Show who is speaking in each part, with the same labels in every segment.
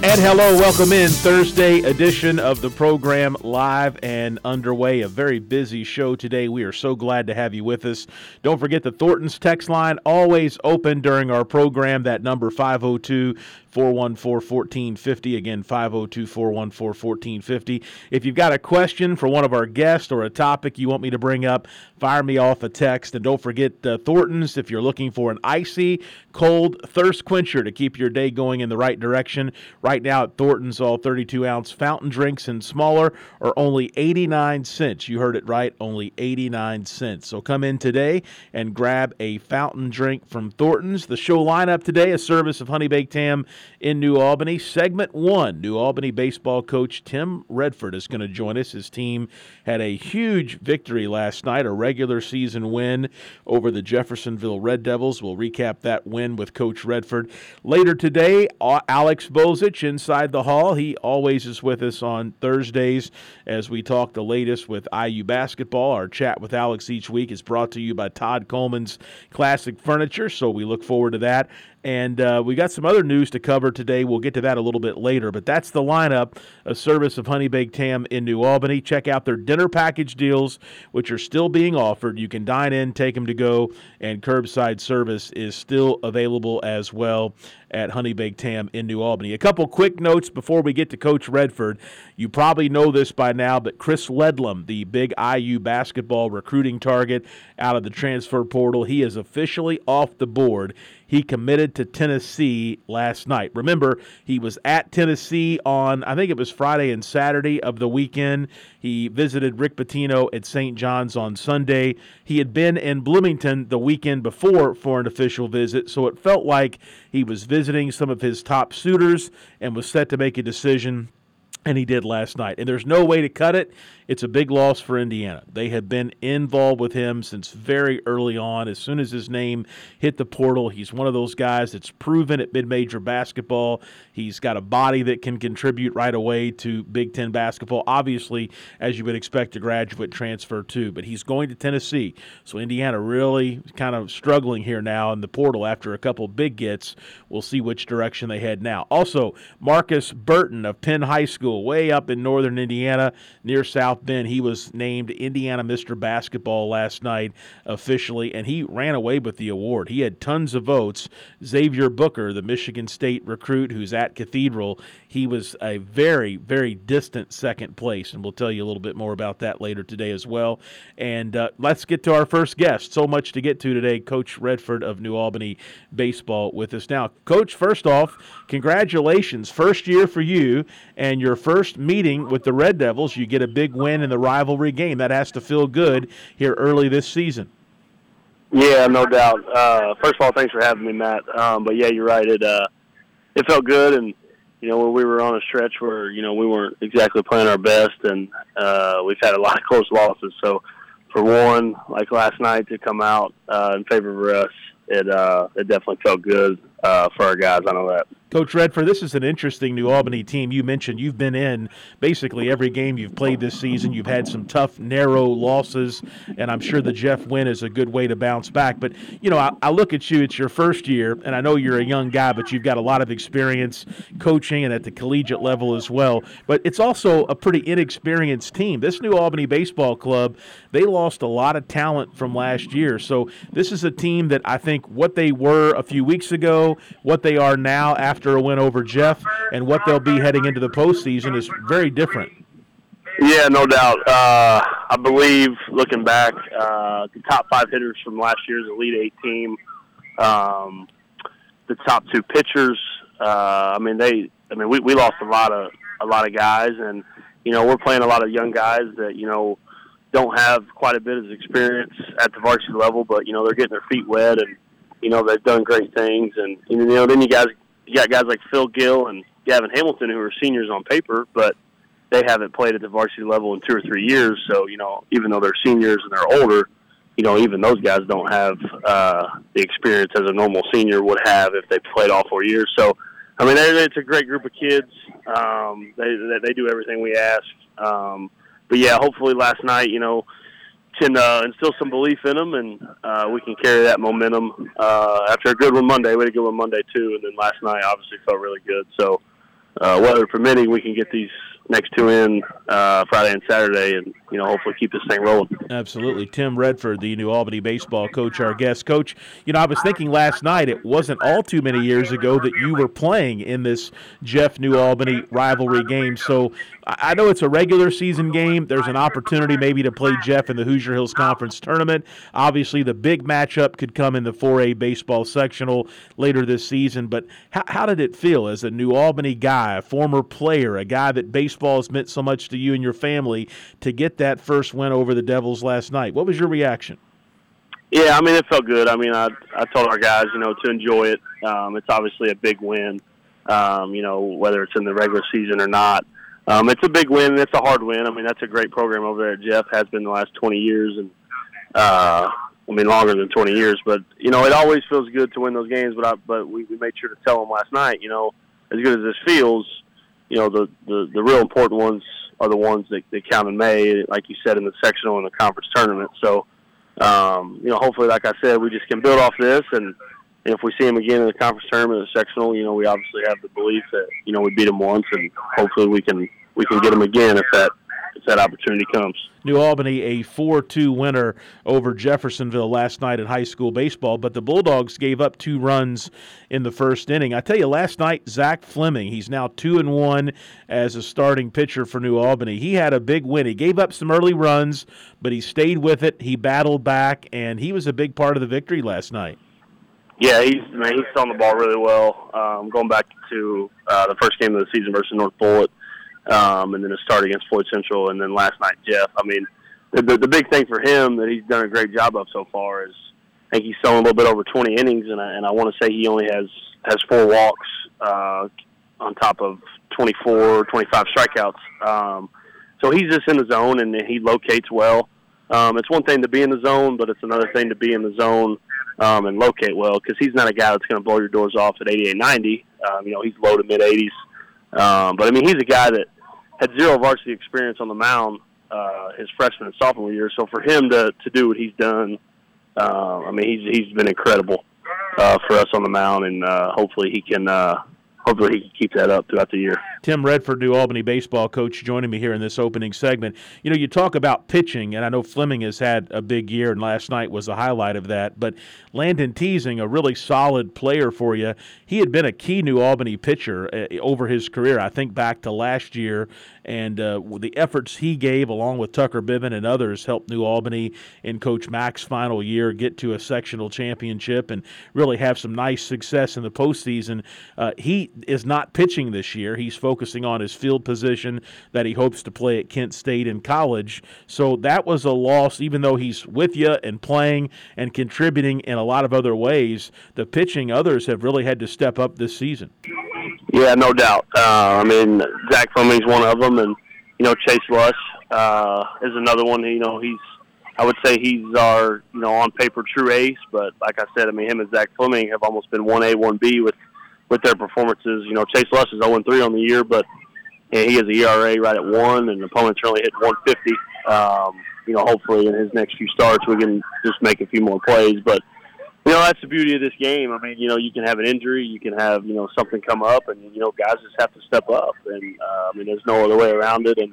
Speaker 1: And hello, welcome in Thursday edition of the program live and underway. A very busy show today. We are so glad to have you with us. Don't forget the Thornton's text line always open during our program. That number 502 414 1450. Again, 502 414 1450. If you've got a question for one of our guests or a topic you want me to bring up, fire me off a text. And don't forget uh, Thornton's if you're looking for an icy, cold thirst quencher to keep your day going in the right direction. Right now at Thornton's, all 32 ounce fountain drinks and smaller are only 89 cents. You heard it right, only 89 cents. So come in today and grab a fountain drink from Thornton's. The show lineup today, a service of Honey Baked Ham in New Albany. Segment one New Albany baseball coach Tim Redford is going to join us. His team had a huge victory last night, a regular season win over the Jeffersonville Red Devils. We'll recap that win with Coach Redford. Later today, Alex Bozich inside the hall. He always is with us on Thursdays as we talk the latest with IU basketball. Our chat with Alex each week is brought to you by Todd Coleman's Classic Furniture, so we look forward to that. And uh, we got some other news to cover today. We'll get to that a little bit later. But that's the lineup, a service of Honey Baked Ham in New Albany. Check out their dinner package deals, which are still being offered. You can dine in, take them to go, and curbside service is still available as well at Honey Baked Ham in New Albany. A couple quick notes before we get to Coach Redford. You probably know this by now, but Chris Ledlum, the big IU basketball recruiting target out of the transfer portal, he is officially off the board. He committed to Tennessee last night. Remember, he was at Tennessee on, I think it was Friday and Saturday of the weekend. He visited Rick Pitino at St. John's on Sunday. He had been in Bloomington the weekend before for an official visit, so it felt like he was visiting some of his top suitors and was set to make a decision and he did last night. And there's no way to cut it. It's a big loss for Indiana. They have been involved with him since very early on. As soon as his name hit the portal, he's one of those guys that's proven at mid major basketball. He's got a body that can contribute right away to Big Ten basketball. Obviously, as you would expect, a graduate transfer too. But he's going to Tennessee. So Indiana really kind of struggling here now in the portal after a couple big gets. We'll see which direction they head now. Also, Markus Burton of Penn High School, way up in northern Indiana near South South Bend. He was named Indiana Mr. Basketball last night officially, and he ran away with the award. He had tons of votes. Xavier Booker, the Michigan State recruit who's at Cathedral, he was a very, very distant second place, and we'll tell you a little bit more about that later today as well. And uh, let's get to our first guest. So much to get to today. Coach Redford of New Albany Baseball with us now. Coach, first off, congratulations. First year for you, and your first meeting with the Red Devils. You get a big win in the rivalry game. That has to feel good here early this season.
Speaker 2: Yeah, no doubt. Uh, first of all, thanks for having me, Matt. Um, but yeah, you're right. It uh, it felt good, and you know when we were on a stretch where you know we weren't exactly playing our best, and uh, we've had a lot of close losses. So for one, like last night, to come out uh, in favor of us, it uh, it definitely felt good uh, for our guys. I know that.
Speaker 1: Coach Redford, this is an interesting New Albany team. You mentioned you've been in basically every game you've played this season. You've had some tough, narrow losses, and I'm sure the Jeff win is a good way to bounce back. But, you know, I, I, look at you, it's your first year, and I know you're a young guy, but you've got a lot of experience coaching and at the collegiate level as well. But it's also a pretty inexperienced team. This New Albany Baseball Club, they lost a lot of talent from last year. So this is a team that I think think what they were a few weeks ago, what they are now after a win over Jeff, and what they'll be heading into the postseason is very different.
Speaker 2: Yeah, no doubt. Uh, I believe, looking back, uh, the top five hitters from last year's Elite Eight team, um, the top two pitchers. Uh, I mean, they. I mean, we, we lost a lot of a lot of guys, and you know, we're playing a lot of young guys that you know don't have quite a bit of experience at the varsity level, but you know, they're getting their feet wet, and you know, they've done great things, and you know, then you guys, you got guys like Phil Gill and Gavin Hamilton who are seniors on paper, but they haven't played at the varsity level in two or three years. So, you know, even though they're seniors and they're older, you know, even those guys don't have uh, the experience as a normal senior would have if they played all four years. So, I mean, it's a great group of kids. Um, they they do everything we ask. Um, but yeah, hopefully last night, you know, can uh, instill some belief in them, and uh, we can carry that momentum uh, after a good one Monday. We had a good one Monday too, and then last night obviously felt really good. So, uh, weather permitting, we can get these next two in uh, Friday and Saturday, and you know hopefully keep this thing rolling.
Speaker 1: Absolutely, Tim Redford, the New Albany baseball coach, our guest coach. You know, I was thinking last night it wasn't all too many years ago that you were playing in this Jeff New Albany rivalry game. So I know it's a regular season game. There's an opportunity maybe to play Jeff in the Hoosier Hills Conference tournament. Obviously, the big matchup could come in the 4A baseball sectional later this season. But how, how did it feel as a New Albany guy, a former player, a guy that baseball baseball has meant so much to you and your family to get that first win over the Devils last night. What was your reaction?
Speaker 2: Yeah, I mean it felt good. I mean, I I told our guys, you know, to enjoy it. Um, it's obviously a big win. Um, you know, whether it's in the regular season or not. Um, it's a big win. It's a hard win. I mean, that's a great program over there. Jeff has been the last 20 years, and uh, I mean longer than 20 years. But you know, it always feels good to win those games. But I, but we, we made sure to tell them last night. You know, as good as this feels, you know, the, the, the real important ones are the ones that, that count in May, like you said, in the sectional and the conference tournament. So, um, you know, hopefully, like I said, we just can build off this. And, and if we see them again in the conference tournament, the sectional, you know, we obviously have the belief that, you know, we beat them once and hopefully we can, we can get them again if that, if that opportunity comes.
Speaker 1: New Albany a 4-2 winner over Jeffersonville last night in high school baseball, but the Bulldogs gave up two runs in the first inning. I tell you, last night Zach Fleming, he's now two and one as a starting pitcher for New Albany. He had a big win. He gave up some early runs, but he stayed with it. He battled back, and he was a big part of the victory last night.
Speaker 2: Yeah, he's man, he's throwing the ball really well. Um, going back to uh, the first game of the season versus North Bullitt, um, and then a start against Floyd Central, and then last night Jeff. I mean, the, the, the big thing for him that he's done a great job of so far is I think he's thrown a little bit over 20 innings, and I, and I want to say he only has has four walks uh, on top of 24, 25 strikeouts. Um, so he's just in the zone, and he locates well. Um, it's one thing to be in the zone, but it's another thing to be in the zone um, and locate well because he's not a guy that's going to blow your doors off at 88, 90. Um, you know, he's low to mid 80s. Um, but I mean, he's a guy that had zero varsity experience on the mound uh, his freshman and sophomore year. So for him to to do what he's done, uh, I mean, he's he's been incredible uh, for us on the mound, and uh, hopefully he can uh, hopefully he can keep that up throughout the year.
Speaker 1: Tim Redford, New Albany baseball coach, joining me here in this opening segment. You know, you talk about pitching, and I know Fleming has had a big year, and last night was the highlight of that. But Landon Teasing, a really solid player for you, he had been a key New Albany pitcher uh, over his career. I think back to last year, and uh, the efforts he gave, along with Tucker Bivin and others, helped New Albany in Coach Mack's final year get to a sectional championship and really have some nice success in the postseason. Uh, he is not pitching this year. He's focusing on his field position that he hopes to play at Kent State in college. So that was a loss, even though he's with you and playing and contributing in a lot of other ways. The pitching, others have really had to step up this season.
Speaker 2: Yeah, no doubt. Uh, I mean, Zach Fleming's one of them, and you know Chase Lush uh, is another one. You know, he's I would say he's our you know on paper true ace, but like I said, I mean him and Zach Fleming have almost been one A one B with with their performances. You know, Chase Lush is 0 3 on the year, but he has a ERA right at one, and opponents are only hitting 150. Um, you know, hopefully in his next few starts we can just make a few more plays. But you know, that's the beauty of this game. I mean, you know, you can have an injury, you can have you know something come up, and you know, guys just have to step up. And uh, I mean, there's no other way around it. And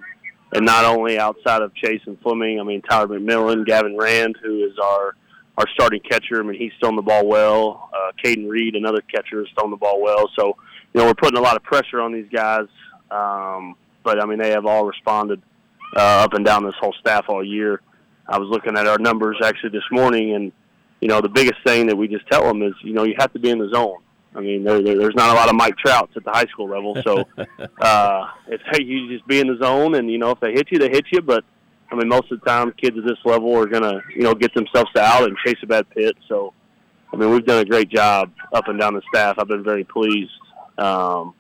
Speaker 2: and not only outside of Chase and Fleming, I mean Tyler McMillan, Gavin Rand, who is our our starting catcher, I mean, he's throwing the ball well. Uh, Caden Reed, another catcher, is throwing the ball well. So, you know, we're putting a lot of pressure on these guys. Um, but I mean, they have all responded uh, up and down this whole staff all year. I was looking at our numbers actually this morning, and you know, the biggest thing that we just tell them is, you know, you have to be in the zone. I mean, there, there, there's not a lot of Mike Trouts at the high school level, so uh, it's hey, you just be in the zone, and you know, if they hit you, they hit you. But I mean, most of the time, kids at this level are gonna, you know, get themselves out and chase a bad pitch. So, I mean, we've done a great job up and down the staff. I've been very pleased. Um,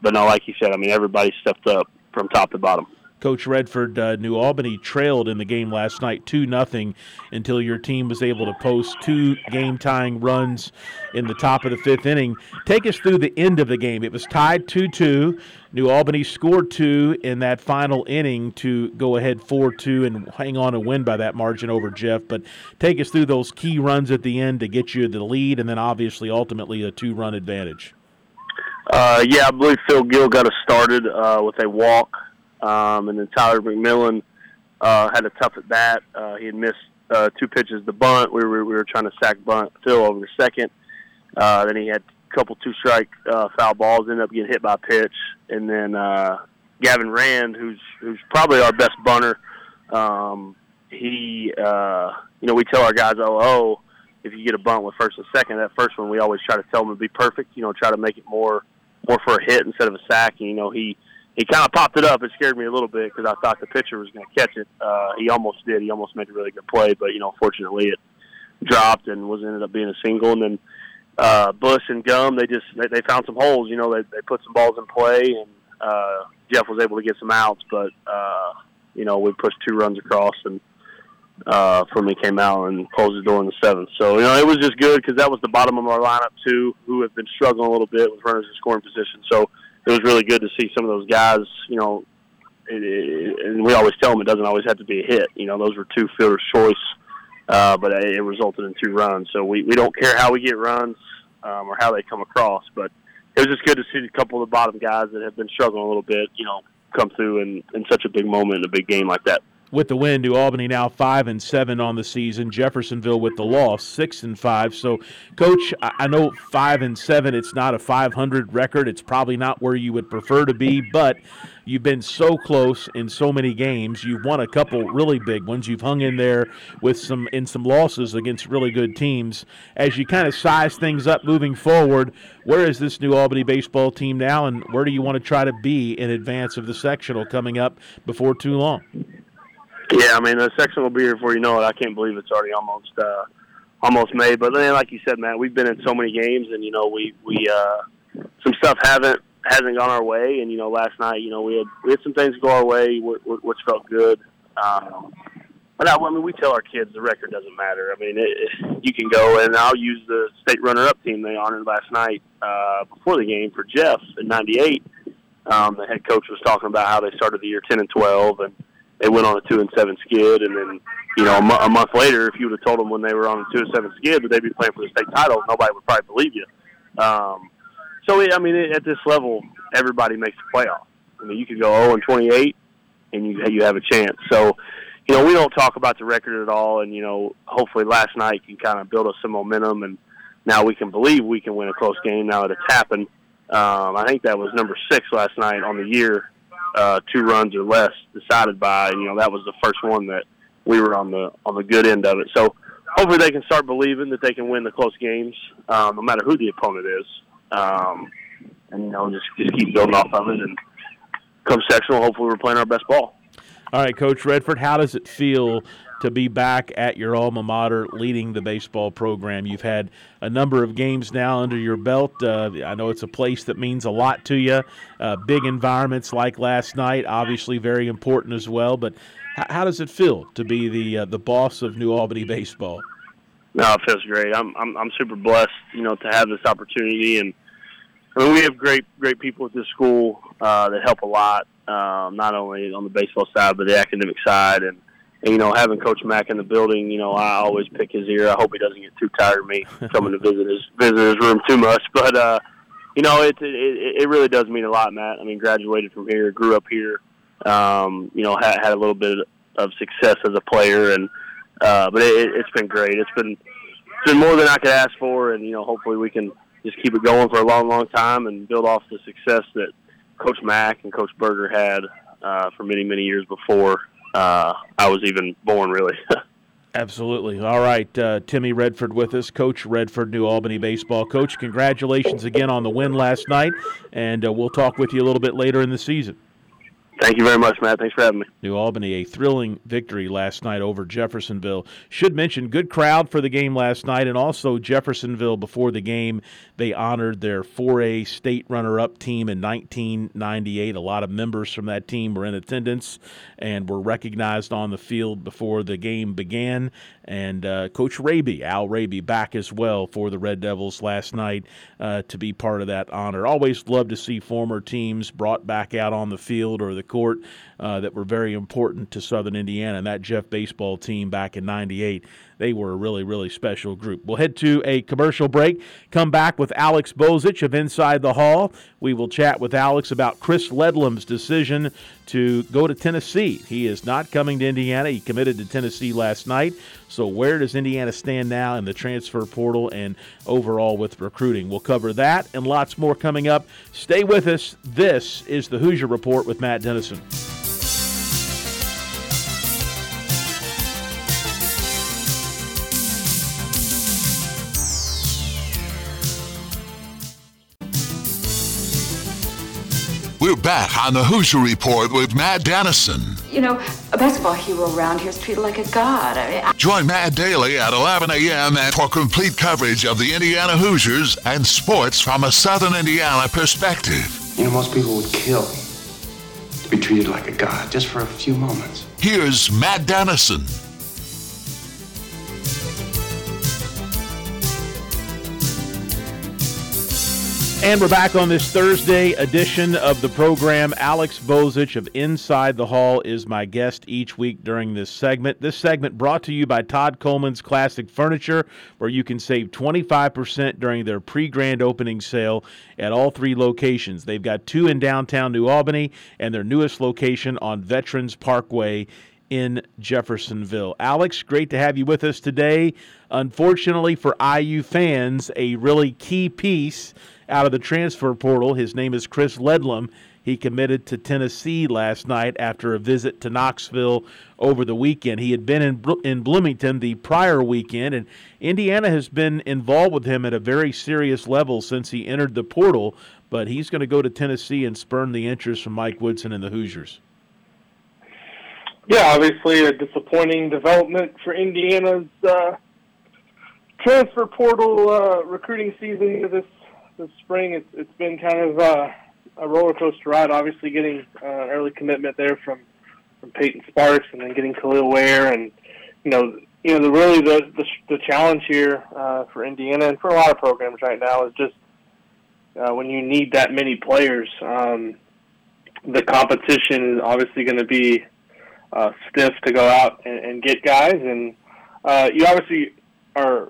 Speaker 2: but no, like you said, I mean, everybody stepped up from top to bottom.
Speaker 1: Coach Redford, uh, New Albany trailed in the game last night 2 nothing until your team was able to post two game tying runs in the top of the fifth inning. Take us through the end of the game. It was tied 2 2. New Albany scored two in that final inning to go ahead 4 2 and hang on and win by that margin over Jeff. But take us through those key runs at the end to get you the lead and then obviously ultimately a two run advantage.
Speaker 2: Uh, yeah, I believe Phil Gill got us started uh, with a walk, um, and then Tyler McMillan uh, had a tough at bat. Uh, he had missed uh, two pitches to bunt. We were we were trying to sack bunt Phil over the second. Uh, then he had a couple two strike uh, foul balls, ended up getting hit by pitch, and then uh, Gavin Rand, who's who's probably our best bunter. Um, he, uh, you know, we tell our guys, oh, oh, if you get a bunt with first and second, that first one we always try to tell them to be perfect. You know, try to make it more more for a hit instead of a sack. And, you know, he he kind of popped it up. It scared me a little bit because I thought the pitcher was going to catch it. Uh, he almost did. He almost made a really good play, but you know, fortunately, it dropped and was ended up being a single. And then uh, Bush and Gum, they just they, they found some holes. You know, they they put some balls in play, and uh, Jeff was able to get some outs. But uh, you know, we pushed two runs across and uh, for me came out and closed the door in the seventh. So you know it was just good because that was the bottom of our lineup too, who have been struggling a little bit with runners in scoring position. So it was really good to see some of those guys. You know, it, it, and we always tell them it doesn't always have to be a hit. You know, those were two fielders' choice, uh, but it resulted in two runs. So we we don't care how we get runs um, or how they come across, but it was just good to see a couple of the bottom guys that have been struggling a little bit. You know, come through in in such a big moment in a big game like that
Speaker 1: with the win. New Albany now five and seven on the season. Jeffersonville with the loss, six and five. So, Coach, I know five and seven. It's not a 500 record. It's probably not where you would prefer to be, but you've been so close in so many games. You've won a couple really big ones. You've hung in there with some in some losses against really good teams. As you kind of size things up moving forward, where is this New Albany baseball team now, and where do you want to try to be in advance of the sectional coming up before too long?
Speaker 2: Yeah, I mean the section will be here before you know it. I can't believe it's already almost uh, almost made. But then, like you said, man, we've been in so many games, and you know we we uh, some stuff haven't hasn't gone our way. And you know, last night, you know, we had we had some things go our way, which felt good. Um, but I, I mean, we tell our kids the record doesn't matter. I mean, it, you can go and I'll use the state runner-up team they honored last night uh, before the game for Jeff in '98. Um, the head coach was talking about how they started the year 10 and 12, and they went on a two and seven skid, and then you know a, month later, if you would have told them when they were on a two and seven skid that they'd be playing for the state title, nobody would probably believe you. Um, so it, I mean, it, at this level, everybody makes the playoff. I mean, you could go 0 and 28, and you you have a chance. So, you know, we don't talk about the record at all, and you know, hopefully last night can kind of build us some momentum, and now we can believe we can win a close game now that it's happened. Um, I think that was number six last night on the year uh, two runs or less decided by. And, you know, that was the first one that we were on the on the good end of it. So hopefully they can start believing that they can win the close games, um, no matter who the opponent is. Um, and you know, just just keep building off of it. And come sectional, hopefully we're playing our best ball.
Speaker 1: All right, Coach Redford, how does it feel to be back at your alma mater leading the baseball program. You've had a number of games now under your belt. Uh, I know it's a place that means a lot to you. Uh, big environments like last night, obviously very important as well. But h- how does it feel to be the uh, the boss of New Albany baseball?
Speaker 2: No, it feels great. I'm I'm I'm super blessed, you know, to have this opportunity, and I mean we have great great people at this school uh, that help a lot, um, not only on the baseball side but the academic side, and and, you know, having Coach Mack in the building, you know, I always pick his ear. I hope he doesn't get too tired of me coming to visit his visit his room too much. But uh, you know, it, it it really does mean a lot, Matt. I mean, graduated from here, grew up here. Um, you know, had had a little bit of success as a player, and uh, but it, it's been great. It's been it's been more than I could ask for, and you know, hopefully we can just keep it going for a long, long time and build off the success that Coach Mack and Coach Berger had uh, for many, many years before uh, I was even born, really.
Speaker 1: Absolutely. All right, uh, Timmy Redford with us, Coach Redford, New Albany baseball coach. Congratulations again on the win last night, and uh, we'll talk with you a little bit later in the season.
Speaker 2: Thank you very much, Matt. Thanks for having me.
Speaker 1: New Albany, a thrilling victory last night over Jeffersonville. Should mention, good crowd for the game last night, and also Jeffersonville before the game. They honored their 4A state runner up team in 1998. A lot of members from that team were in attendance and were recognized on the field before the game began. And uh, Coach Raby, Al Raby, back as well for the Red Devils last night uh, to be part of that honor. Always love to see former teams brought back out on the field or the court uh, that were very important to Southern Indiana. And that Jeff baseball team back in 98 they were a really, really special group. We'll head to a commercial break, come back with Alex Bozich of Inside the Hall. We will chat with Alex about Chris Ledlum's decision to go to Tennessee. He is not coming to Indiana. He committed to Tennessee last night. So, where does Indiana stand now in the transfer portal and overall with recruiting? We'll cover that and lots more coming up. Stay with us. This is the Hoosier Report with Matt Dennison.
Speaker 3: We're back on the Hoosier Report with Matt Dennison.
Speaker 4: You know, a basketball hero around here is treated like a god. I mean, I-
Speaker 3: Join Matt daily at 11 a.m. for complete coverage of the Indiana Hoosiers and sports from a Southern Indiana perspective.
Speaker 5: You know, most people would kill to be treated like a god just for a few moments.
Speaker 3: Here's Matt Dennison.
Speaker 1: And we're back on this Thursday edition of the program. Alex Bozich of Inside the Hall is my guest each week during this segment. This segment brought to you by Todd Coleman's Classic Furniture, where you can save 25% during their pre grand opening sale at all three locations. They've got two in downtown New Albany and their newest location on Veterans Parkway in Jeffersonville. Alex, great to have you with us today. Unfortunately for IU fans, a really key piece out of the transfer portal. His name is Chris Ledlum. He committed to Tennessee last night after a visit to Knoxville over the weekend. He had been in in Bloomington the prior weekend, and Indiana has been involved with him at a very serious level since he entered the portal. But he's going to go to Tennessee and spurn the interest from Mike Woodson and the Hoosiers.
Speaker 6: Yeah, obviously a disappointing development for Indiana's uh, transfer portal uh, recruiting season this this spring. It's it's been kind of uh, a roller coaster ride. Obviously, getting uh, an early commitment there from from Peyton Sparks, and then getting Kel'el Ware, and you know, you know, the really the the, the challenge here uh, for Indiana and for a lot of programs right now is just uh, when you need that many players. Um, the competition is obviously going to be uh, stiff to go out and, and get guys, and uh, you obviously are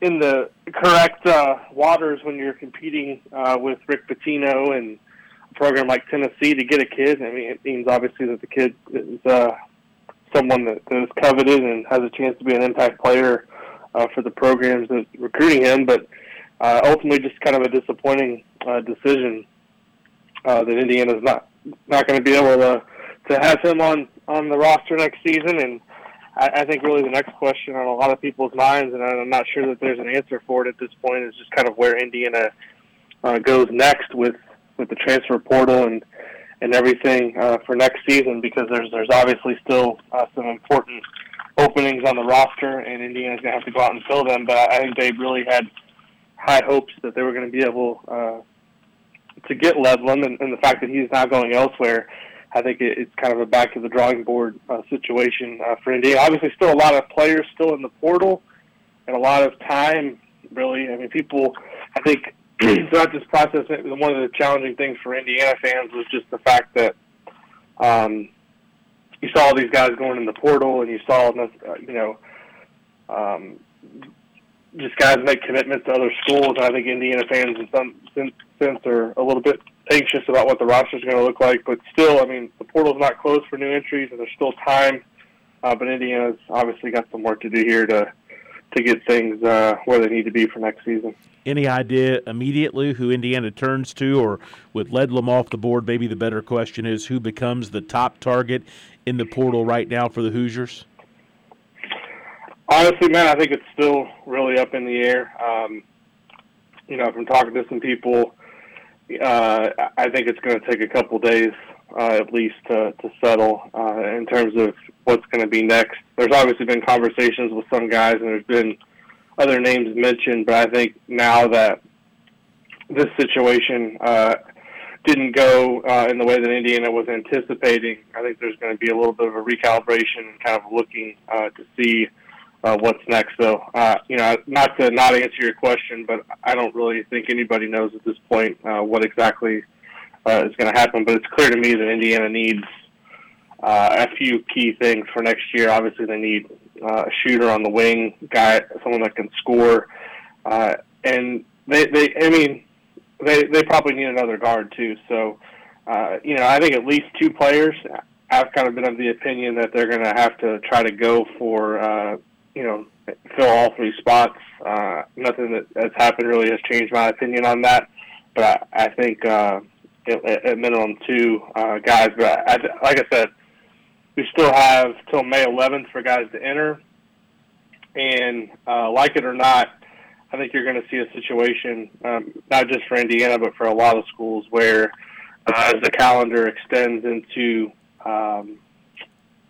Speaker 6: in the correct uh, waters when you're competing uh, with Rick Pitino and a program like Tennessee to get a kid. I mean, it means obviously that the kid is uh, someone that, that is coveted and has a chance to be an impact player uh, for the programs that recruiting him. But uh, ultimately, just kind of a disappointing uh, decision uh, that Indiana's not not going to be able to to have him on on the roster next season and I, I think really the next question on a lot of people's minds, and I'm not sure that there's an answer for it at this point, is just kind of where Indiana uh, goes next with with the transfer portal and and everything uh, for next season because there's there's obviously still uh, some important openings on the roster, and Indiana's gonna have to go out and fill them. But I think they really had high hopes that they were going to be able uh, to get Ledlum, and, and the fact that he's not going elsewhere I think it, it's kind of a back to the drawing board uh, situation uh, for Indiana. Obviously, still a lot of players still in the portal, and a lot of time. Really, I mean, people. I think throughout this process, one of the challenging things for Indiana fans was just the fact that um, you saw all these guys going in the portal, and you saw, uh, you know, um, just guys make commitments to other schools. And I think Indiana fans, in some sense, are a little bit anxious about what the roster is going to look like. But still, I mean, the portal's not closed for new entries, and there's still time. Uh, but Indiana's obviously got some work to do here to to get things uh, where they need to be for next season.
Speaker 1: Any idea immediately who Indiana turns to, or with Ledlum off the board, maybe the better question is who becomes the top target in the portal right now for the Hoosiers?
Speaker 6: Honestly, man, I think it's still really up in the air. Um, you know, from talking to some people, uh, I think it's going to take a couple days uh, at least to, to settle uh, in terms of what's going to be next. There's obviously been conversations with some guys, and there's been other names mentioned, but I think now that this situation uh, didn't go uh, in the way that Indiana was anticipating, I think there's going to be a little bit of a recalibration kind of looking uh, to see uh, what's next. So, uh, you know, not to not answer your question, but I don't really think anybody knows at this point uh, what exactly uh, is going to happen. But it's clear to me that Indiana needs uh, a few key things for next year. Obviously, they need uh, a shooter on the wing, guy, someone that can score, uh, and they, they, I mean, they, they probably need another guard too. So, uh, you know, I think at least two players. I've kind of been of the opinion that they're going to have to try to go for, uh, you know, fill all three spots. Uh, nothing that has happened really has changed my opinion on that. But I, I think uh, at, minimum two uh, guys. But I, like I said, we still have till May 11th for guys to enter, and uh, like it or not, I think you're going to see a situation, um, not just for Indiana, but for a lot of schools, where uh, as the calendar extends into, um,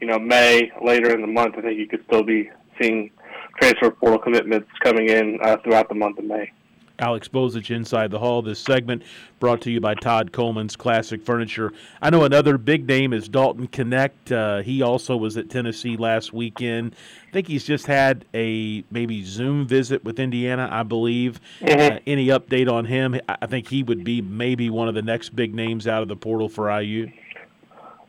Speaker 6: you know, May later in the month, I think you could still be seeing transfer portal commitments coming in uh, throughout the month of May.
Speaker 1: Alex Bozich inside the hall. This segment brought to you by Todd Coleman's Classic Furniture. I know another big name is Dalton Knecht. Uh, he also was at Tennessee last weekend. I think he's just had a maybe Zoom visit with Indiana, I believe.
Speaker 6: Mm-hmm.
Speaker 1: Uh, any update on him? I think he would be maybe one of the next big names out of the portal for IU.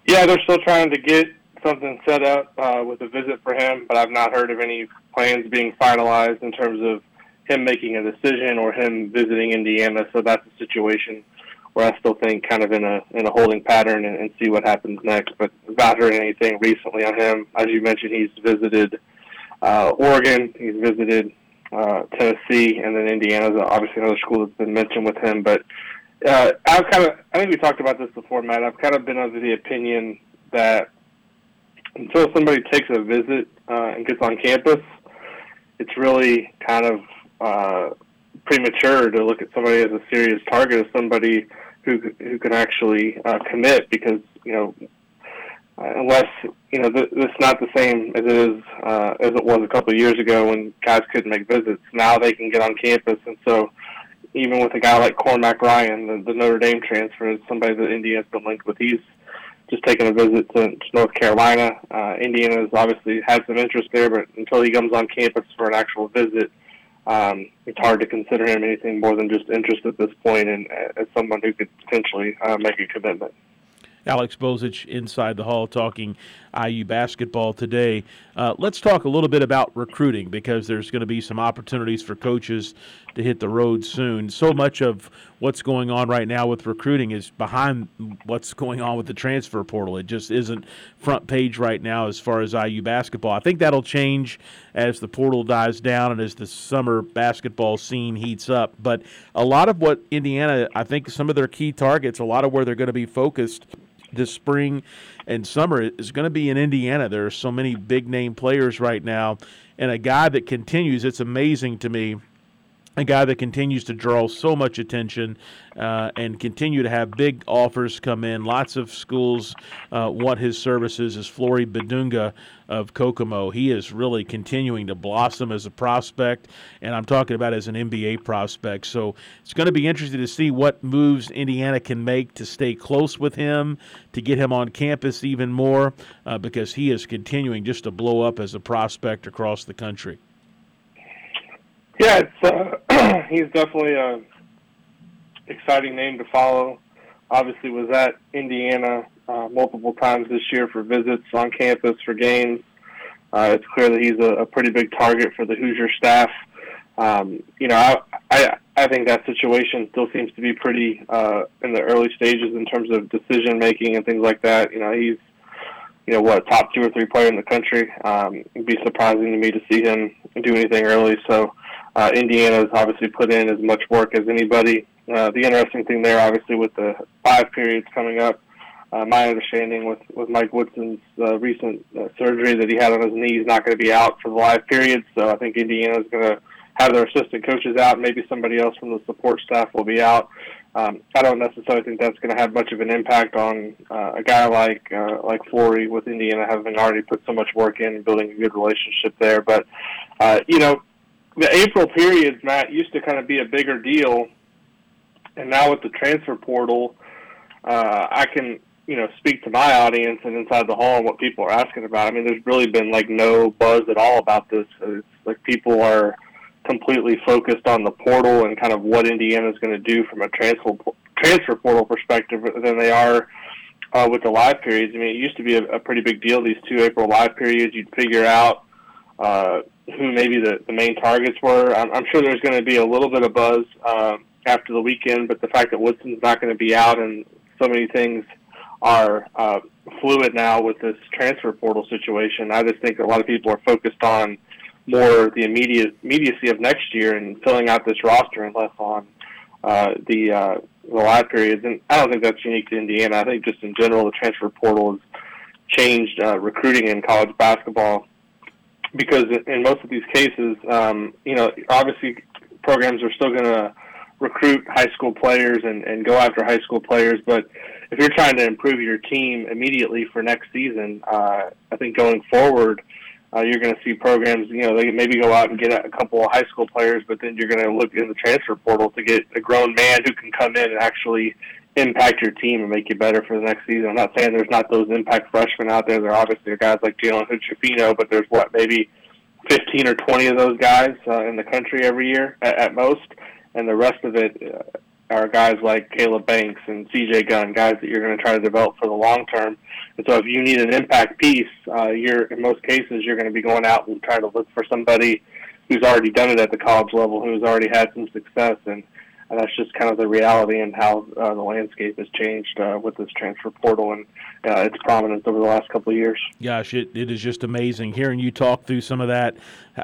Speaker 6: Yeah, they're still trying to get something set up uh, with a visit for him, but I've not heard of any plans being finalized in terms of him making a decision or him visiting Indiana. So that's a situation where I still think kind of in a in a holding pattern and, and see what happens next. But I've not heard anything recently on him. As you mentioned, he's visited uh, Oregon, he's visited uh, Tennessee, and then Indiana is obviously another school that's been mentioned with him. But uh, I've kind of I think we talked about this before, Matt. I've kind of been of the opinion that until somebody takes a visit uh, and gets on campus, it's really kind of uh, premature to look at somebody as a serious target as somebody who who can actually uh, commit because you know unless you know th- it's not the same as it is uh, as it was a couple of years ago when guys couldn't make visits. Now they can get on campus, and so even with a guy like Cormac Ryan, the, the Notre Dame transfer, is somebody that Indiana's been linked with. He's just taking a visit to, to North Carolina. Uh, Indiana's obviously had some interest there, but until he comes on campus for an actual visit, um, it's hard to consider him anything more than just interest at this point and uh, as someone who could potentially uh, make a commitment.
Speaker 1: Alex Bozich inside the hall talking IU basketball today. Uh, let's talk a little bit about recruiting because there's going to be some opportunities for coaches to hit the road soon. So much of what's going on right now with recruiting is behind what's going on with the transfer portal. It just isn't front page right now as far as IU basketball. I think that'll change as the portal dies down and as the summer basketball scene heats up. But a lot of what Indiana, I think some of their key targets, a lot of where they're going to be focused this spring and summer is going to be in Indiana. There are so many big name players right now, and a guy that continues. It's amazing to me. A guy that continues to draw so much attention uh, and continue to have big offers come in. Lots of schools uh, want his services. Is Flory Bidunga of Kokomo? He is really continuing to blossom as a prospect, and I'm talking about as an NBA prospect. So it's going to be interesting to see what moves Indiana can make to stay close with him, to get him on campus even more, uh, because he is continuing just to blow up as a prospect across the country.
Speaker 6: Yeah, it's uh, he's definitely a exciting name to follow. Obviously, was at Indiana uh, multiple times this year for visits on campus for games. Uh, it's clear that he's a, a pretty big target for the Hoosier staff. Um, you know, I, I I think that situation still seems to be pretty uh, in the early stages in terms of decision making and things like that. You know, he's you know what top two or three player in the country. Um, it'd be surprising to me to see him do anything early. So uh, has obviously put in as much work as anybody. Uh, the interesting thing there, obviously, with the five periods coming up, uh, my understanding with, with Mike Woodson's uh, recent uh, surgery that he had on his knee, he's not going to be out for the live periods. So I think Indiana is going to have their assistant coaches out. Maybe somebody else from the support staff will be out. Um, I don't necessarily think that's going to have much of an impact on uh, a guy like uh, like Flory with Indiana having already put so much work in building a good relationship there. But uh, you know, the April periods, Matt, used to kind of be a bigger deal, and now with the transfer portal, uh, I can you know speak to my audience and inside the hall and what people are asking about. I mean, there's really been like no buzz at all about this. It's like people are completely focused on the portal and kind of what Indiana is going to do from a transfer transfer portal perspective than they are uh, with the live periods. I mean, it used to be a, a pretty big deal. These two April live periods, you'd figure out uh, who maybe the, the main targets were. I'm, I'm sure there's going to be a little bit of buzz um, after the weekend, but the fact that Woodson's not going to be out and so many things are uh, fluid now with this transfer portal situation, I just think a lot of people are focused on more the immediate immediacy of next year and filling out this roster and less on uh, the uh, the live periods. And I don't think that's unique to Indiana. I think just in general, the transfer portal has changed uh, recruiting in college basketball because in most of these cases, um, you know, obviously programs are still going to recruit high school players and, and go after high school players, but if you're trying to improve your team immediately for next season, uh, I think going forward, uh, you're going to see programs, you know, they maybe go out and get a couple of high school players, but then you're going to look in the transfer portal to get a grown man who can come in and actually impact your team and make you better for the next season. I'm not saying there's not those impact freshmen out there. There obviously guys like Jalen Hood but there's what maybe 15 or 20 of those guys uh, in the country every year at, at most, and the rest of it uh, are guys like Kaleb Banks and C.J. Gunn, guys that you're going to try to develop for the long term. And so, if you need an impact piece, uh, you're in most cases you're going to be going out and trying to look for somebody who's already done it at the college level, who's already had some success, and and that's just kind of the reality and how uh, the landscape has changed uh, with this transfer portal and uh, its prominence over the last couple of years.
Speaker 1: Gosh, it, it is just amazing hearing you talk through some of that,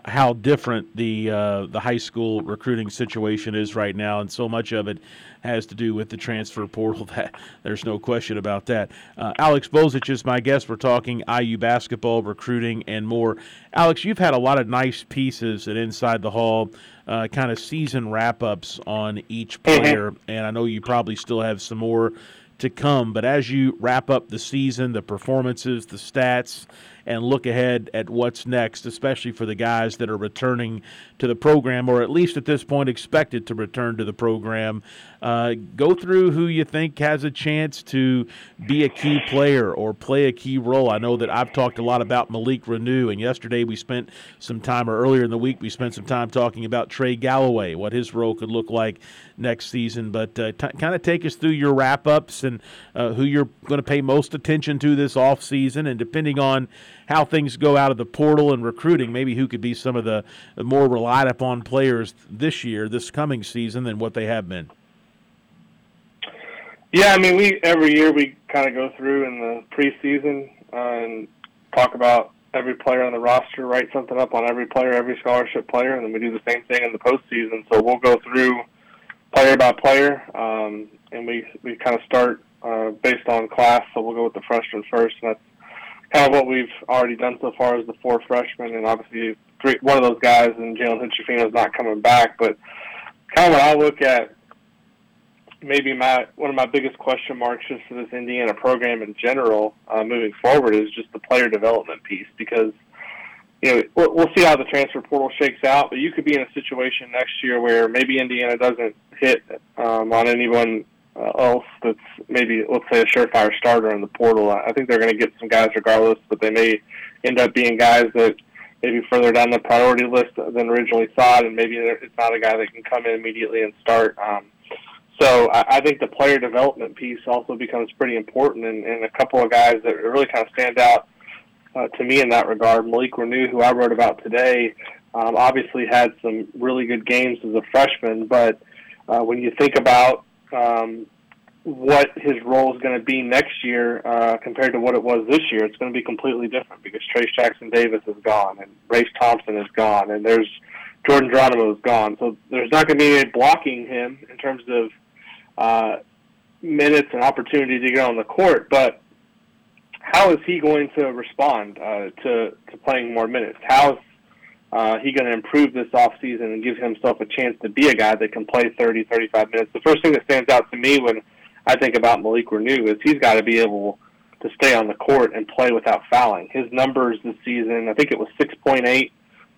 Speaker 1: how different the uh, the high school recruiting situation is right now, and so much of it has to do with the transfer portal. That there's no question about that. Uh, Alex Bozich is my guest. We're talking IU basketball recruiting and more. Alex, you've had a lot of nice pieces at Inside the Hall uh, kind of season wrap ups on each mm-hmm. player, mm-hmm. and I know you probably still have some more to come. But as you wrap up the season, the performances, the stats, and look ahead at what's next, especially for the guys that are returning to the program, or at least at this point expected to return to the program. Uh, go through who you think has a chance to be a key player or play a key role. I know that I've talked a lot about Malik Reneau, and yesterday we spent some time, or earlier in the week, we spent some time talking about Trey Galloway, what his role could look like next season. But uh, t- kind of take us through your wrap ups and uh, who you're going to pay most attention to this off season, and depending on how things go out of the portal and recruiting, maybe who could be some of the more relied upon players this year, this coming season, than what they have been.
Speaker 6: Yeah, I mean, we every year we kind of go through in the preseason uh, and talk about every player on the roster, write something up on every player, every scholarship player, and then we do the same thing in the postseason. So we'll go through player by player, um, and we we kind of start uh, based on class. So we'll go with the freshmen first, and that's kind of what we've already done so far as the four freshmen, and obviously three, one of those guys, and Jalen Hood is not coming back. But kind of when I look at maybe my one of my biggest question marks just for this Indiana program in general uh, moving forward is just the player development piece because you know we'll, we'll see how the transfer portal shakes out, but you could be in a situation next year where maybe Indiana doesn't hit um, on anyone uh, else that's maybe let's say a surefire starter in the portal. I think they're going to get some guys regardless, but they may end up being guys that maybe further down the priority list than originally thought, and maybe it's not a guy that can come in immediately and start. Um, so I, I think the player development piece also becomes pretty important, and, and a couple of guys that really kind of stand out uh, to me in that regard. Malik Reneau, who I wrote about today, um, obviously had some really good games as a freshman, but uh, when you think about um, what his role is going to be next year uh, compared to what it was this year. It's going to be completely different because Trayce Jackson Davis is gone and Race Thompson is gone and there's Jordan Geronimo is gone. So there's not going to be any blocking him in terms of uh, minutes and opportunity to get on the court. But how is he going to respond uh, to to playing more minutes? How is uh, he going to improve this offseason and give himself a chance to be a guy that can play 30, 35 minutes? The first thing that stands out to me when I think about Malik Reneau is he's got to be able to stay on the court and play without fouling. His numbers this season, I think it was 6.8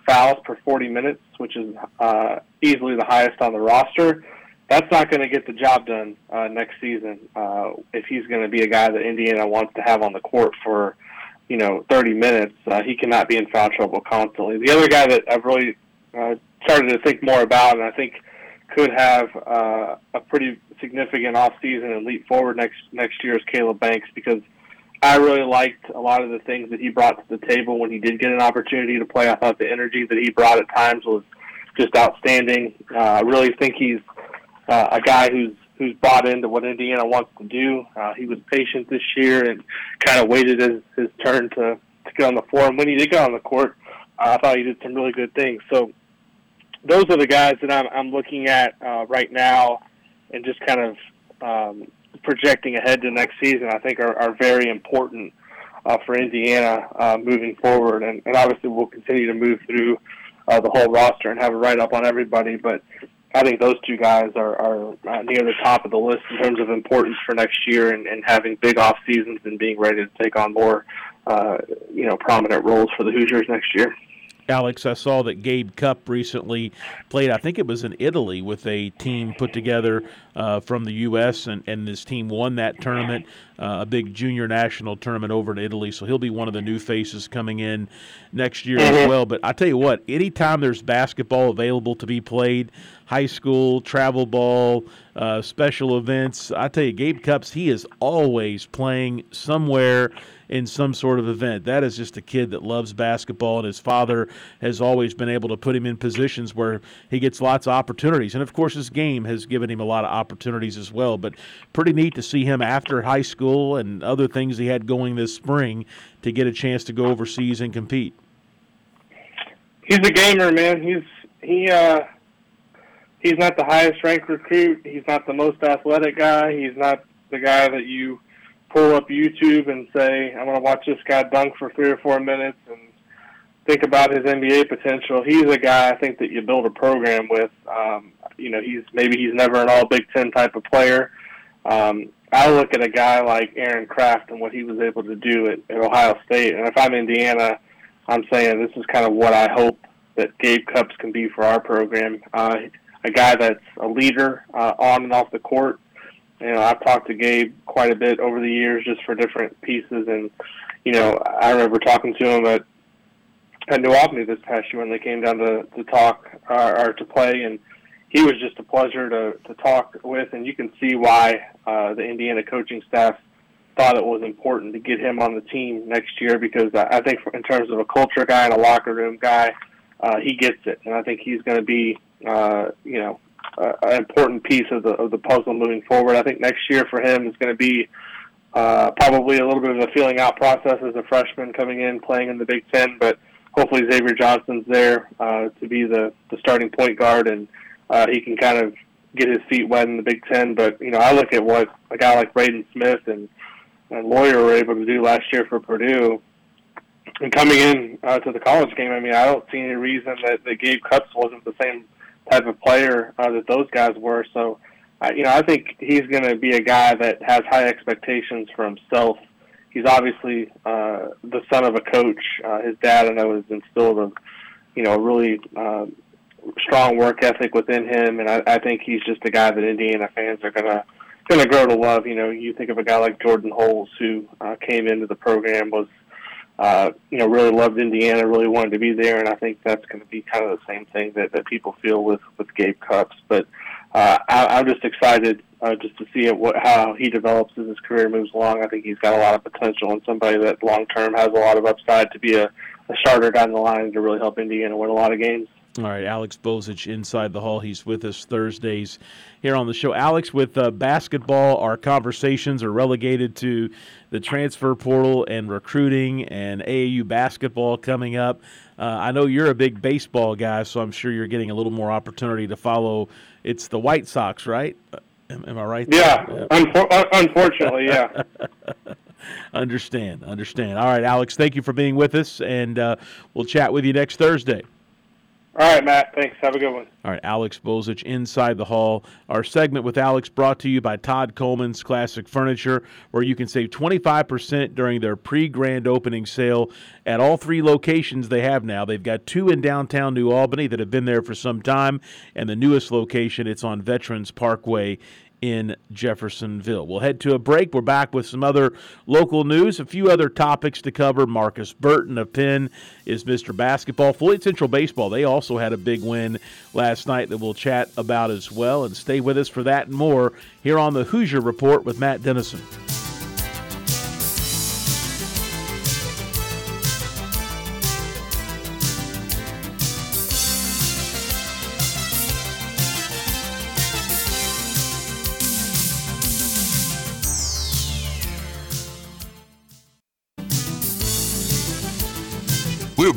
Speaker 6: fouls per 40 minutes, which is uh, easily the highest on the roster. That's not going to get the job done uh, next season uh, if he's going to be a guy that Indiana wants to have on the court for, you know, 30 minutes. Uh, he cannot be in foul trouble constantly. The other guy that I've really uh, started to think more about, and I think could have uh, a pretty significant off season and leap forward next next year is Kaleb Banks because I really liked a lot of the things that he brought to the table when he did get an opportunity to play. I thought the energy that he brought at times was just outstanding. Uh, I really think he's uh, a guy who's who's bought into what Indiana wants to do. Uh, he was patient this year and kind of waited his, his turn to, to get on the floor. And when he did get on the court, uh, I thought he did some really good things. So those are the guys that I'm, I'm looking at uh, right now and just kind of um, projecting ahead to next season, I think are, are very important uh, for Indiana uh, moving forward. And, and obviously, we'll continue to move through uh, the whole roster and have a write up on everybody. But I think those two guys are, are uh, near the top of the list in terms of importance for next year and, and having big off seasons and being ready to take on more, uh, you know, prominent roles for the Hoosiers next year.
Speaker 1: Alex, I saw that Gabe Cup recently played, I think it was in Italy, with a team put together uh, from the U.S., and, and this team won that tournament, uh, a big junior national tournament over in Italy. So he'll be one of the new faces coming in next year as well. But I tell you what, anytime there's basketball available to be played, high school, travel ball, uh, special events, I tell you, Gabe Cupps, he is always playing somewhere in some sort of event. That is just a kid that loves basketball, and his father has always been able to put him in positions where he gets lots of opportunities. And of course, his game has given him a lot of opportunities as well. But pretty neat to see him after high school and other things he had going this spring to get a chance to go overseas and compete.
Speaker 6: He's a gamer, man. He's he uh he's not the highest ranked recruit. He's not the most athletic guy. He's not the guy that you pull up YouTube and say, I'm going to watch this guy dunk for three or four minutes and think about his NBA potential. He's a guy I think that you build a program with. Um, you know, he's maybe he's never an All Big Ten type of player. Um, I look at a guy like Aaron Craft and what he was able to do at, at Ohio State, and if I'm Indiana, I'm saying this is kind of what I hope that Gabe Cupps can be for our program. Uh, a guy that's a leader uh, on and off the court, you know, I've talked to Gabe quite a bit over the years just for different pieces, and you know, I remember talking to him at at New Albany this past year when they came down to to talk uh, or to play, and he was just a pleasure to to talk with, and you can see why uh, the Indiana coaching staff thought it was important to get him on the team next year because I think in terms of a culture guy and a locker room guy, uh, he gets it, and I think he's going to be, uh, you know, uh, an important piece of the of the puzzle moving forward. I think next year for him is going to be uh, probably a little bit of a feeling out process as a freshman coming in playing in the Big Ten, but hopefully Xavier Johnson's there uh, to be the the starting point guard and uh, he can kind of get his feet wet in the Big Ten. But you know, I look at what a guy like Braden Smith and and Loyer were able to do last year for Purdue. And coming in uh, to the college game, I mean, I don't see any reason that, that Gabe Cupps wasn't the same type of player uh, that those guys were. So, uh, you know, I think he's going to be a guy that has high expectations for himself. He's obviously uh, the son of a coach. Uh, his dad, I know, has instilled a, you know, a really uh, strong work ethic within him, and I, I think he's just a guy that Indiana fans are going to going to grow to love. You know, you think of a guy like Jordan Hulls, who uh, came into the program was uh, you know, really loved Indiana, really wanted to be there, and I think that's going to be kind of the same thing that, that people feel with with Gabe Cupps. But uh, I, I'm just excited uh, just to see it, what, how he develops as his career moves along. I think he's got a lot of potential and somebody that long term has a lot of upside to be a, a starter down the line to really help Indiana win a lot of games.
Speaker 1: All right, Alex Bozich inside the hall. He's with us Thursdays here on the show. Alex, with uh, basketball, our conversations are relegated to the transfer portal and recruiting and AAU basketball coming up. Uh, I know you're a big baseball guy, so I'm sure you're getting a little more opportunity to follow. It's the White Sox, right? Uh, am, am I right?
Speaker 6: Yeah, yeah. Unfor- unfortunately, yeah.
Speaker 1: understand, understand. All right, Alex, thank you for being with us, and uh, we'll chat with you next Thursday.
Speaker 6: All right, Matt. Thanks. Have a good one.
Speaker 1: All right, Alex Bozich inside the hall. Our segment with Alex brought to you by Todd Coleman's Classic Furniture, where you can save 25% during their pre grand opening sale at all three locations they have now. They've got two in downtown New Albany that have been there for some time, and the newest location, it's on Veterans Parkway in Jeffersonville. We'll head to a break. We're back with some other local news, a few other topics to cover. Marcus Burton of Penn is Mr. Basketball. Floyd Central Baseball, they also had a big win last night that we'll chat about as well. And stay with us for that and more here on the Hoosier Report with Matt Dennison.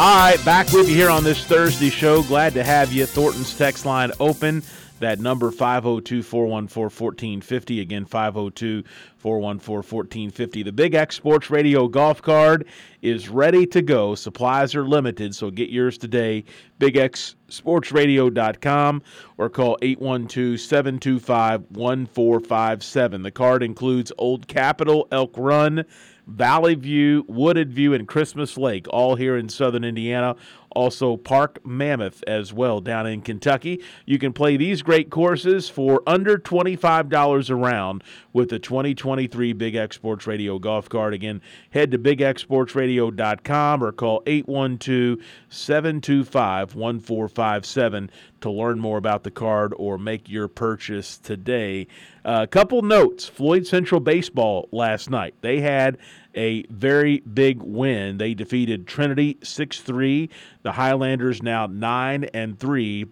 Speaker 1: All right, back with you here on this Thursday show. Glad to have you. Thornton's text line open. That number 502 414 1450. Again, 502 414 1450. The Big X Sports Radio golf card is ready to go. Supplies are limited, so get yours today. BigXSportsRadio.com or call 812 725 1457. The card includes Old Capitol, Elk Run, Valley View, Wooded View, and Christmas Lake, all here in southern Indiana. Also, Park Mammoth as well down in Kentucky. You can play these great courses for under $25 a round with the 2023 Big X Sports Radio golf card. Again, head to bigxsportsradio.com or call 812 725 1457 to learn more about the card or make your purchase today. A uh, couple notes Floyd Central Baseball last night. They had a very big win. They defeated Trinity 6 3. The Highlanders now 9 and 3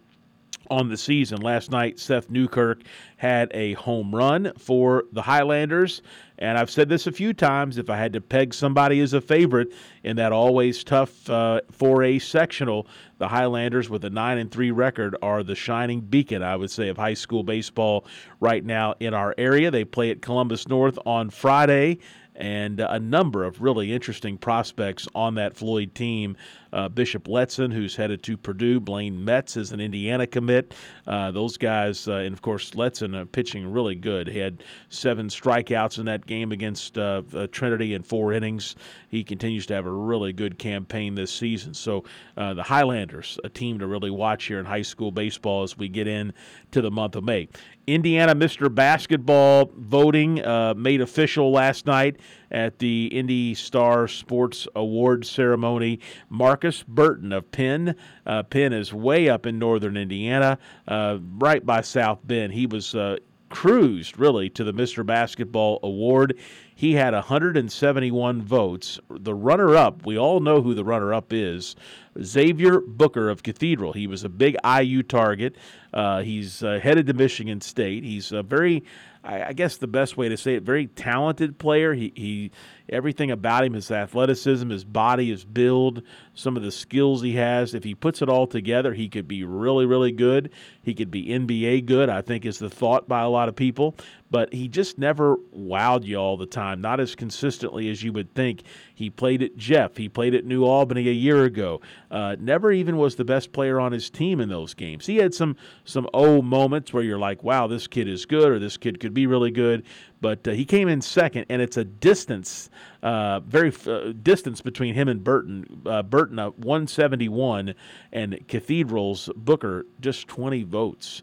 Speaker 1: on the season. Last night, Seth Newkirk had a home run for the Highlanders. And I've said this a few times if I had to peg somebody as a favorite in that always tough uh, 4A sectional, the Highlanders with a 9 and 3 record are the shining beacon, I would say, of high school baseball right now in our area. They play at Columbus North on Friday and a number of really interesting prospects on that Floyd team. Uh, Bishop Letson, who's headed to Purdue, Blaine Metz is an Indiana commit. Uh, those guys, uh, and of course, Letson uh, pitching really good. He had seven strikeouts in that game against uh, uh, Trinity in four innings. He continues to have a really good campaign this season. So the Highlanders, a team to really watch here in high school baseball as we get in to the month of May. Indiana Mr. Basketball voting uh, made official last night at the Indy Star Sports Awards ceremony. Marcus Burton of Penn. Uh, Penn is way up in northern Indiana, uh, right by South Bend. He was uh, cruised really to the Mr. Basketball Award. He had 171 votes. The runner up, we all know who the runner up is Xavier Booker of Cathedral. He was a big IU target. Uh, he's uh, headed to Michigan State. He's a very, I, I, guess the best way to say it, very talented player. He, he everything about him, his athleticism, his body, his build, some of the skills he has. If he puts it all together, he could be really, really good. He could be NBA good, I think is the thought by a lot of people. But he just never wowed you all the time, not as consistently as you would think. He played at Jeff, he played at New Albany a year ago. Uh, never even was the best player on his team in those games. He had some some oh moments where you're like, wow, this kid is good, or this kid could be really good but uh, he came in second, and it's a distance, uh, very uh, distance between him and Burton. Uh, Burton uh, 171, and Cathedral's Booker just 20 votes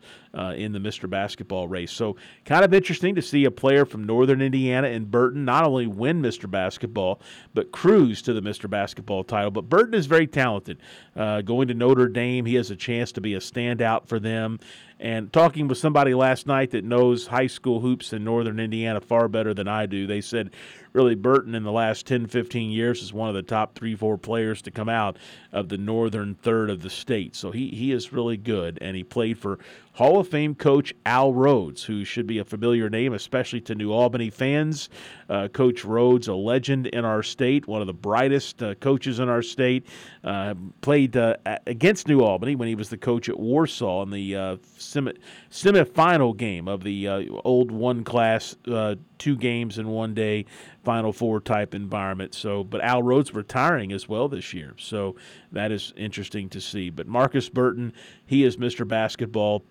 Speaker 1: in the Mr. Basketball race. So kind of interesting to see a player from Northern Indiana and Burton not only win Mr. Basketball, but cruise to the Mr. Basketball title. But Burton is very talented. Uh, going to Notre Dame, he has a chance to be a standout for them. And talking with somebody last night that knows high school hoops in Northern Indiana far better than I do, they said really Burton in the last 10, 15 years is one of the top three, four players to come out of the northern third of the state. So he, he is really good. And he played for Hall of Fame coach Al Rhodes, who should be a familiar name, especially to New Albany fans. Uh, coach Rhodes, a legend in our state, one of the brightest uh, coaches in our state, uh, played uh, against New Albany when he was the coach at Warsaw in the uh, semi- semifinal game of the uh, old one class, two games in one day Final Four type environment. So, but Al Rhodes retiring as well this year, so that is interesting to see. But Marcus Burton, he is Mr. Basketball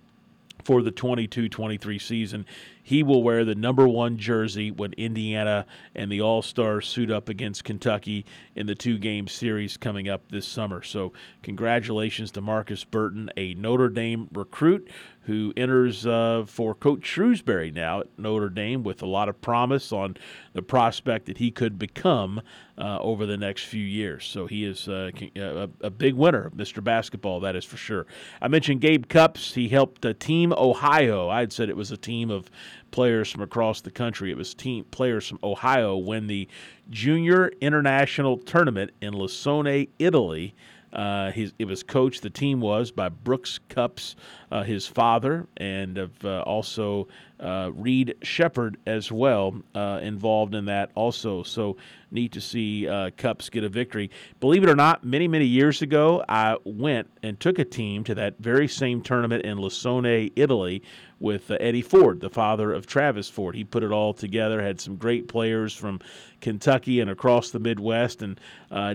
Speaker 1: for the 22 23 season. He will wear the number one jersey when Indiana and the All Stars suit up against Kentucky in the two game series coming up this summer. So, congratulations to Marcus Burton, a Notre Dame recruit who enters uh, for Coach Shrewsberry now at Notre Dame with a lot of promise on the prospect that he could become uh, over the next few years. So he is uh, a, a, big winner Mr. Basketball, that is for sure. I mentioned Gabe Cupps. He helped Team Ohio. I had said it was a team of players from across the country. It was team players from Ohio win the Junior International Tournament in Licone, Italy. Uh, his, it was coached, the team was, by Brooks Cupps, uh, his father, and of, uh, also uh, Reed Sheppard as well uh, involved in that also. So neat to see uh, Cupps get a victory. Believe it or not, many, many years ago, I went and took a team to that very same tournament in Licone, Italy, with Eddie Ford, the father of Travis Ford. He put it all together, had some great players from Kentucky and across the Midwest, and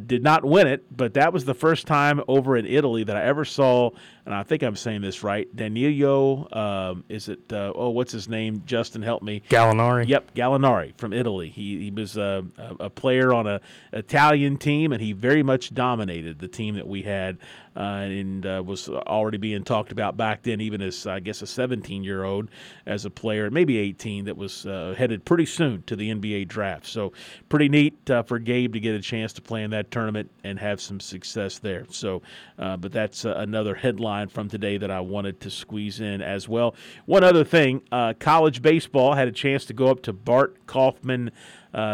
Speaker 1: did not win it. But that was the first time over in Italy that I ever saw, and I think I'm saying this right, Danilo, um, is it, uh, oh, what's his name? Justin, help me.
Speaker 7: Gallinari.
Speaker 1: Yep, Gallinari from Italy. He, he was uh, a, a player on a Italian team, and he very much dominated the team that we had uh, and uh, was already being talked about back then, even as I guess a 17 year old as a player, maybe 18, that was uh, headed pretty soon to the NBA draft. So pretty neat uh, for Gabe to get a chance to play in that tournament and have some success there. So, uh, but that's uh, another headline from today that I wanted to squeeze in as well. One other thing: college baseball had a chance to go up to Bart Kaufman.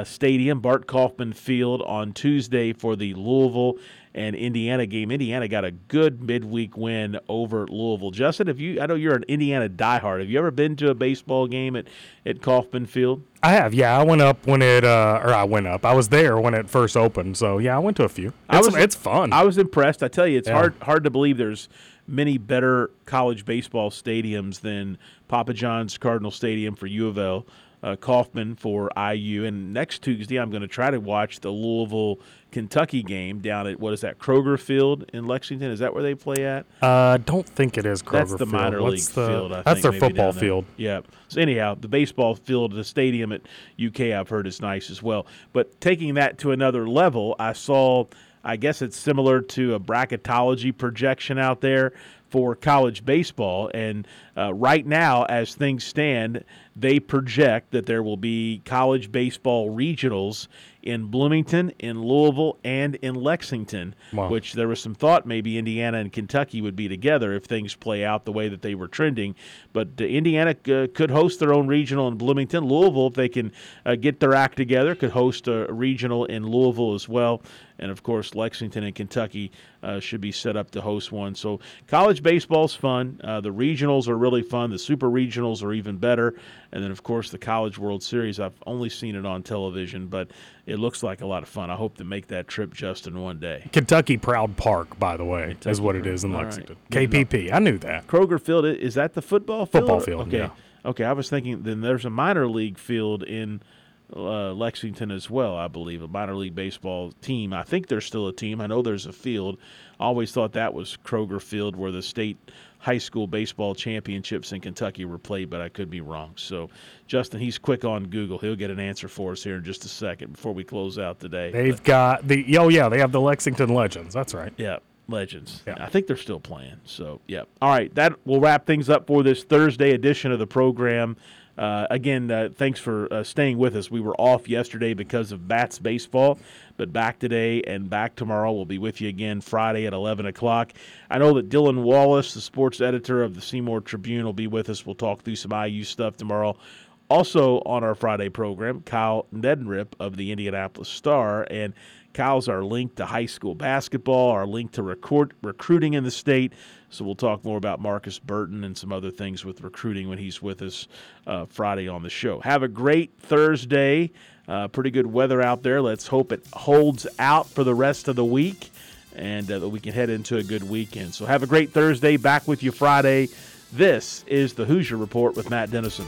Speaker 1: Stadium, Bart Kaufman Field on Tuesday for the Louisville and Indiana game. Indiana got a good midweek win over Louisville. Justin, if you I know you're an Indiana diehard. Have you ever been to a baseball game at, at Kaufman Field?
Speaker 7: I have, yeah. I went up when it, uh, or I went up. I was there when it first opened. So yeah, I went to a few. It's,
Speaker 1: I was,
Speaker 7: it's fun.
Speaker 1: I was impressed. I tell you, it's yeah. hard hard to believe there's many better college baseball stadiums than Papa John's Cardinal Stadium for U of L uh, Kaufman for IU. And next Tuesday, I'm going to try to watch the Louisville Kentucky game down at what is that Kroger Field in Lexington? Is that where they play at?
Speaker 7: I uh, don't think it is Kroger. Field.
Speaker 1: That's
Speaker 7: the
Speaker 1: minor
Speaker 7: What's
Speaker 1: league field. I
Speaker 7: that's
Speaker 1: think,
Speaker 7: their football field.
Speaker 1: Yeah. So anyhow, the baseball field, the stadium at UK, I've heard is nice as well. But taking that to another level, I saw. I guess it's similar to a bracketology projection out there for college baseball. And uh, right now, as things stand, they project that there will be college baseball regionals in Bloomington, in Louisville, and in Lexington, wow. which there was some thought maybe Indiana and Kentucky would be together if things play out the way that they were trending. But uh, Indiana uh, could host their own regional in Bloomington. Louisville, if they can uh, get their act together, could host a regional in Louisville as well. And of course, Lexington and Kentucky uh, should be set up to host one. So college baseball's fun. Uh, the regionals are really fun. The super regionals are even better. And then, of course, the College World Series. I've only seen it on television, but it looks like a lot of fun. I hope to make that trip, Justin, one day.
Speaker 7: Kentucky Proud Park, by the way, Kentucky is what it is in Lexington. Right. KPP. I knew that.
Speaker 1: Kroger Field. Is that the football field?
Speaker 7: Football field.
Speaker 1: Okay.
Speaker 7: Yeah.
Speaker 1: Okay. I was thinking then there's a minor league field in uh, Lexington as well, I believe, a minor league baseball team. I think there's still a team. I know there's a field. I always thought that was Kroger Field where the state high school baseball championships in Kentucky were played, but I could be wrong. So, Justin, he's quick on Google. He'll get an answer for us here in just a second before we close out today.
Speaker 7: They've got the oh yeah, they have the Lexington Legends. That's right.
Speaker 1: Yeah, Legends. Yeah. I think they're still playing. So, yeah. All right, that will wrap things up for this Thursday edition of the program. Uh, again, uh, thanks for uh, staying with us. We were off yesterday because of Bats baseball, but back today and back tomorrow. We'll be with you again Friday at 11 o'clock. I know that Dylan Wallace, the sports editor of the Seymour Tribune, will be with us. We'll talk through some IU stuff tomorrow. Also on our Friday program, Kyle Neddenriep of the Indianapolis Star. And Kyle's our link to high school basketball, our link to record, recruiting in the state. So we'll talk more about Marcus Burton and some other things with recruiting when he's with us uh, Friday on the show. Have a great Thursday. Uh, pretty good weather out there. Let's hope it holds out for the rest of the week and uh, that we can head into a good weekend. So have a great Thursday. Back with you Friday. This is the Hoosier Report with Matt Dennison.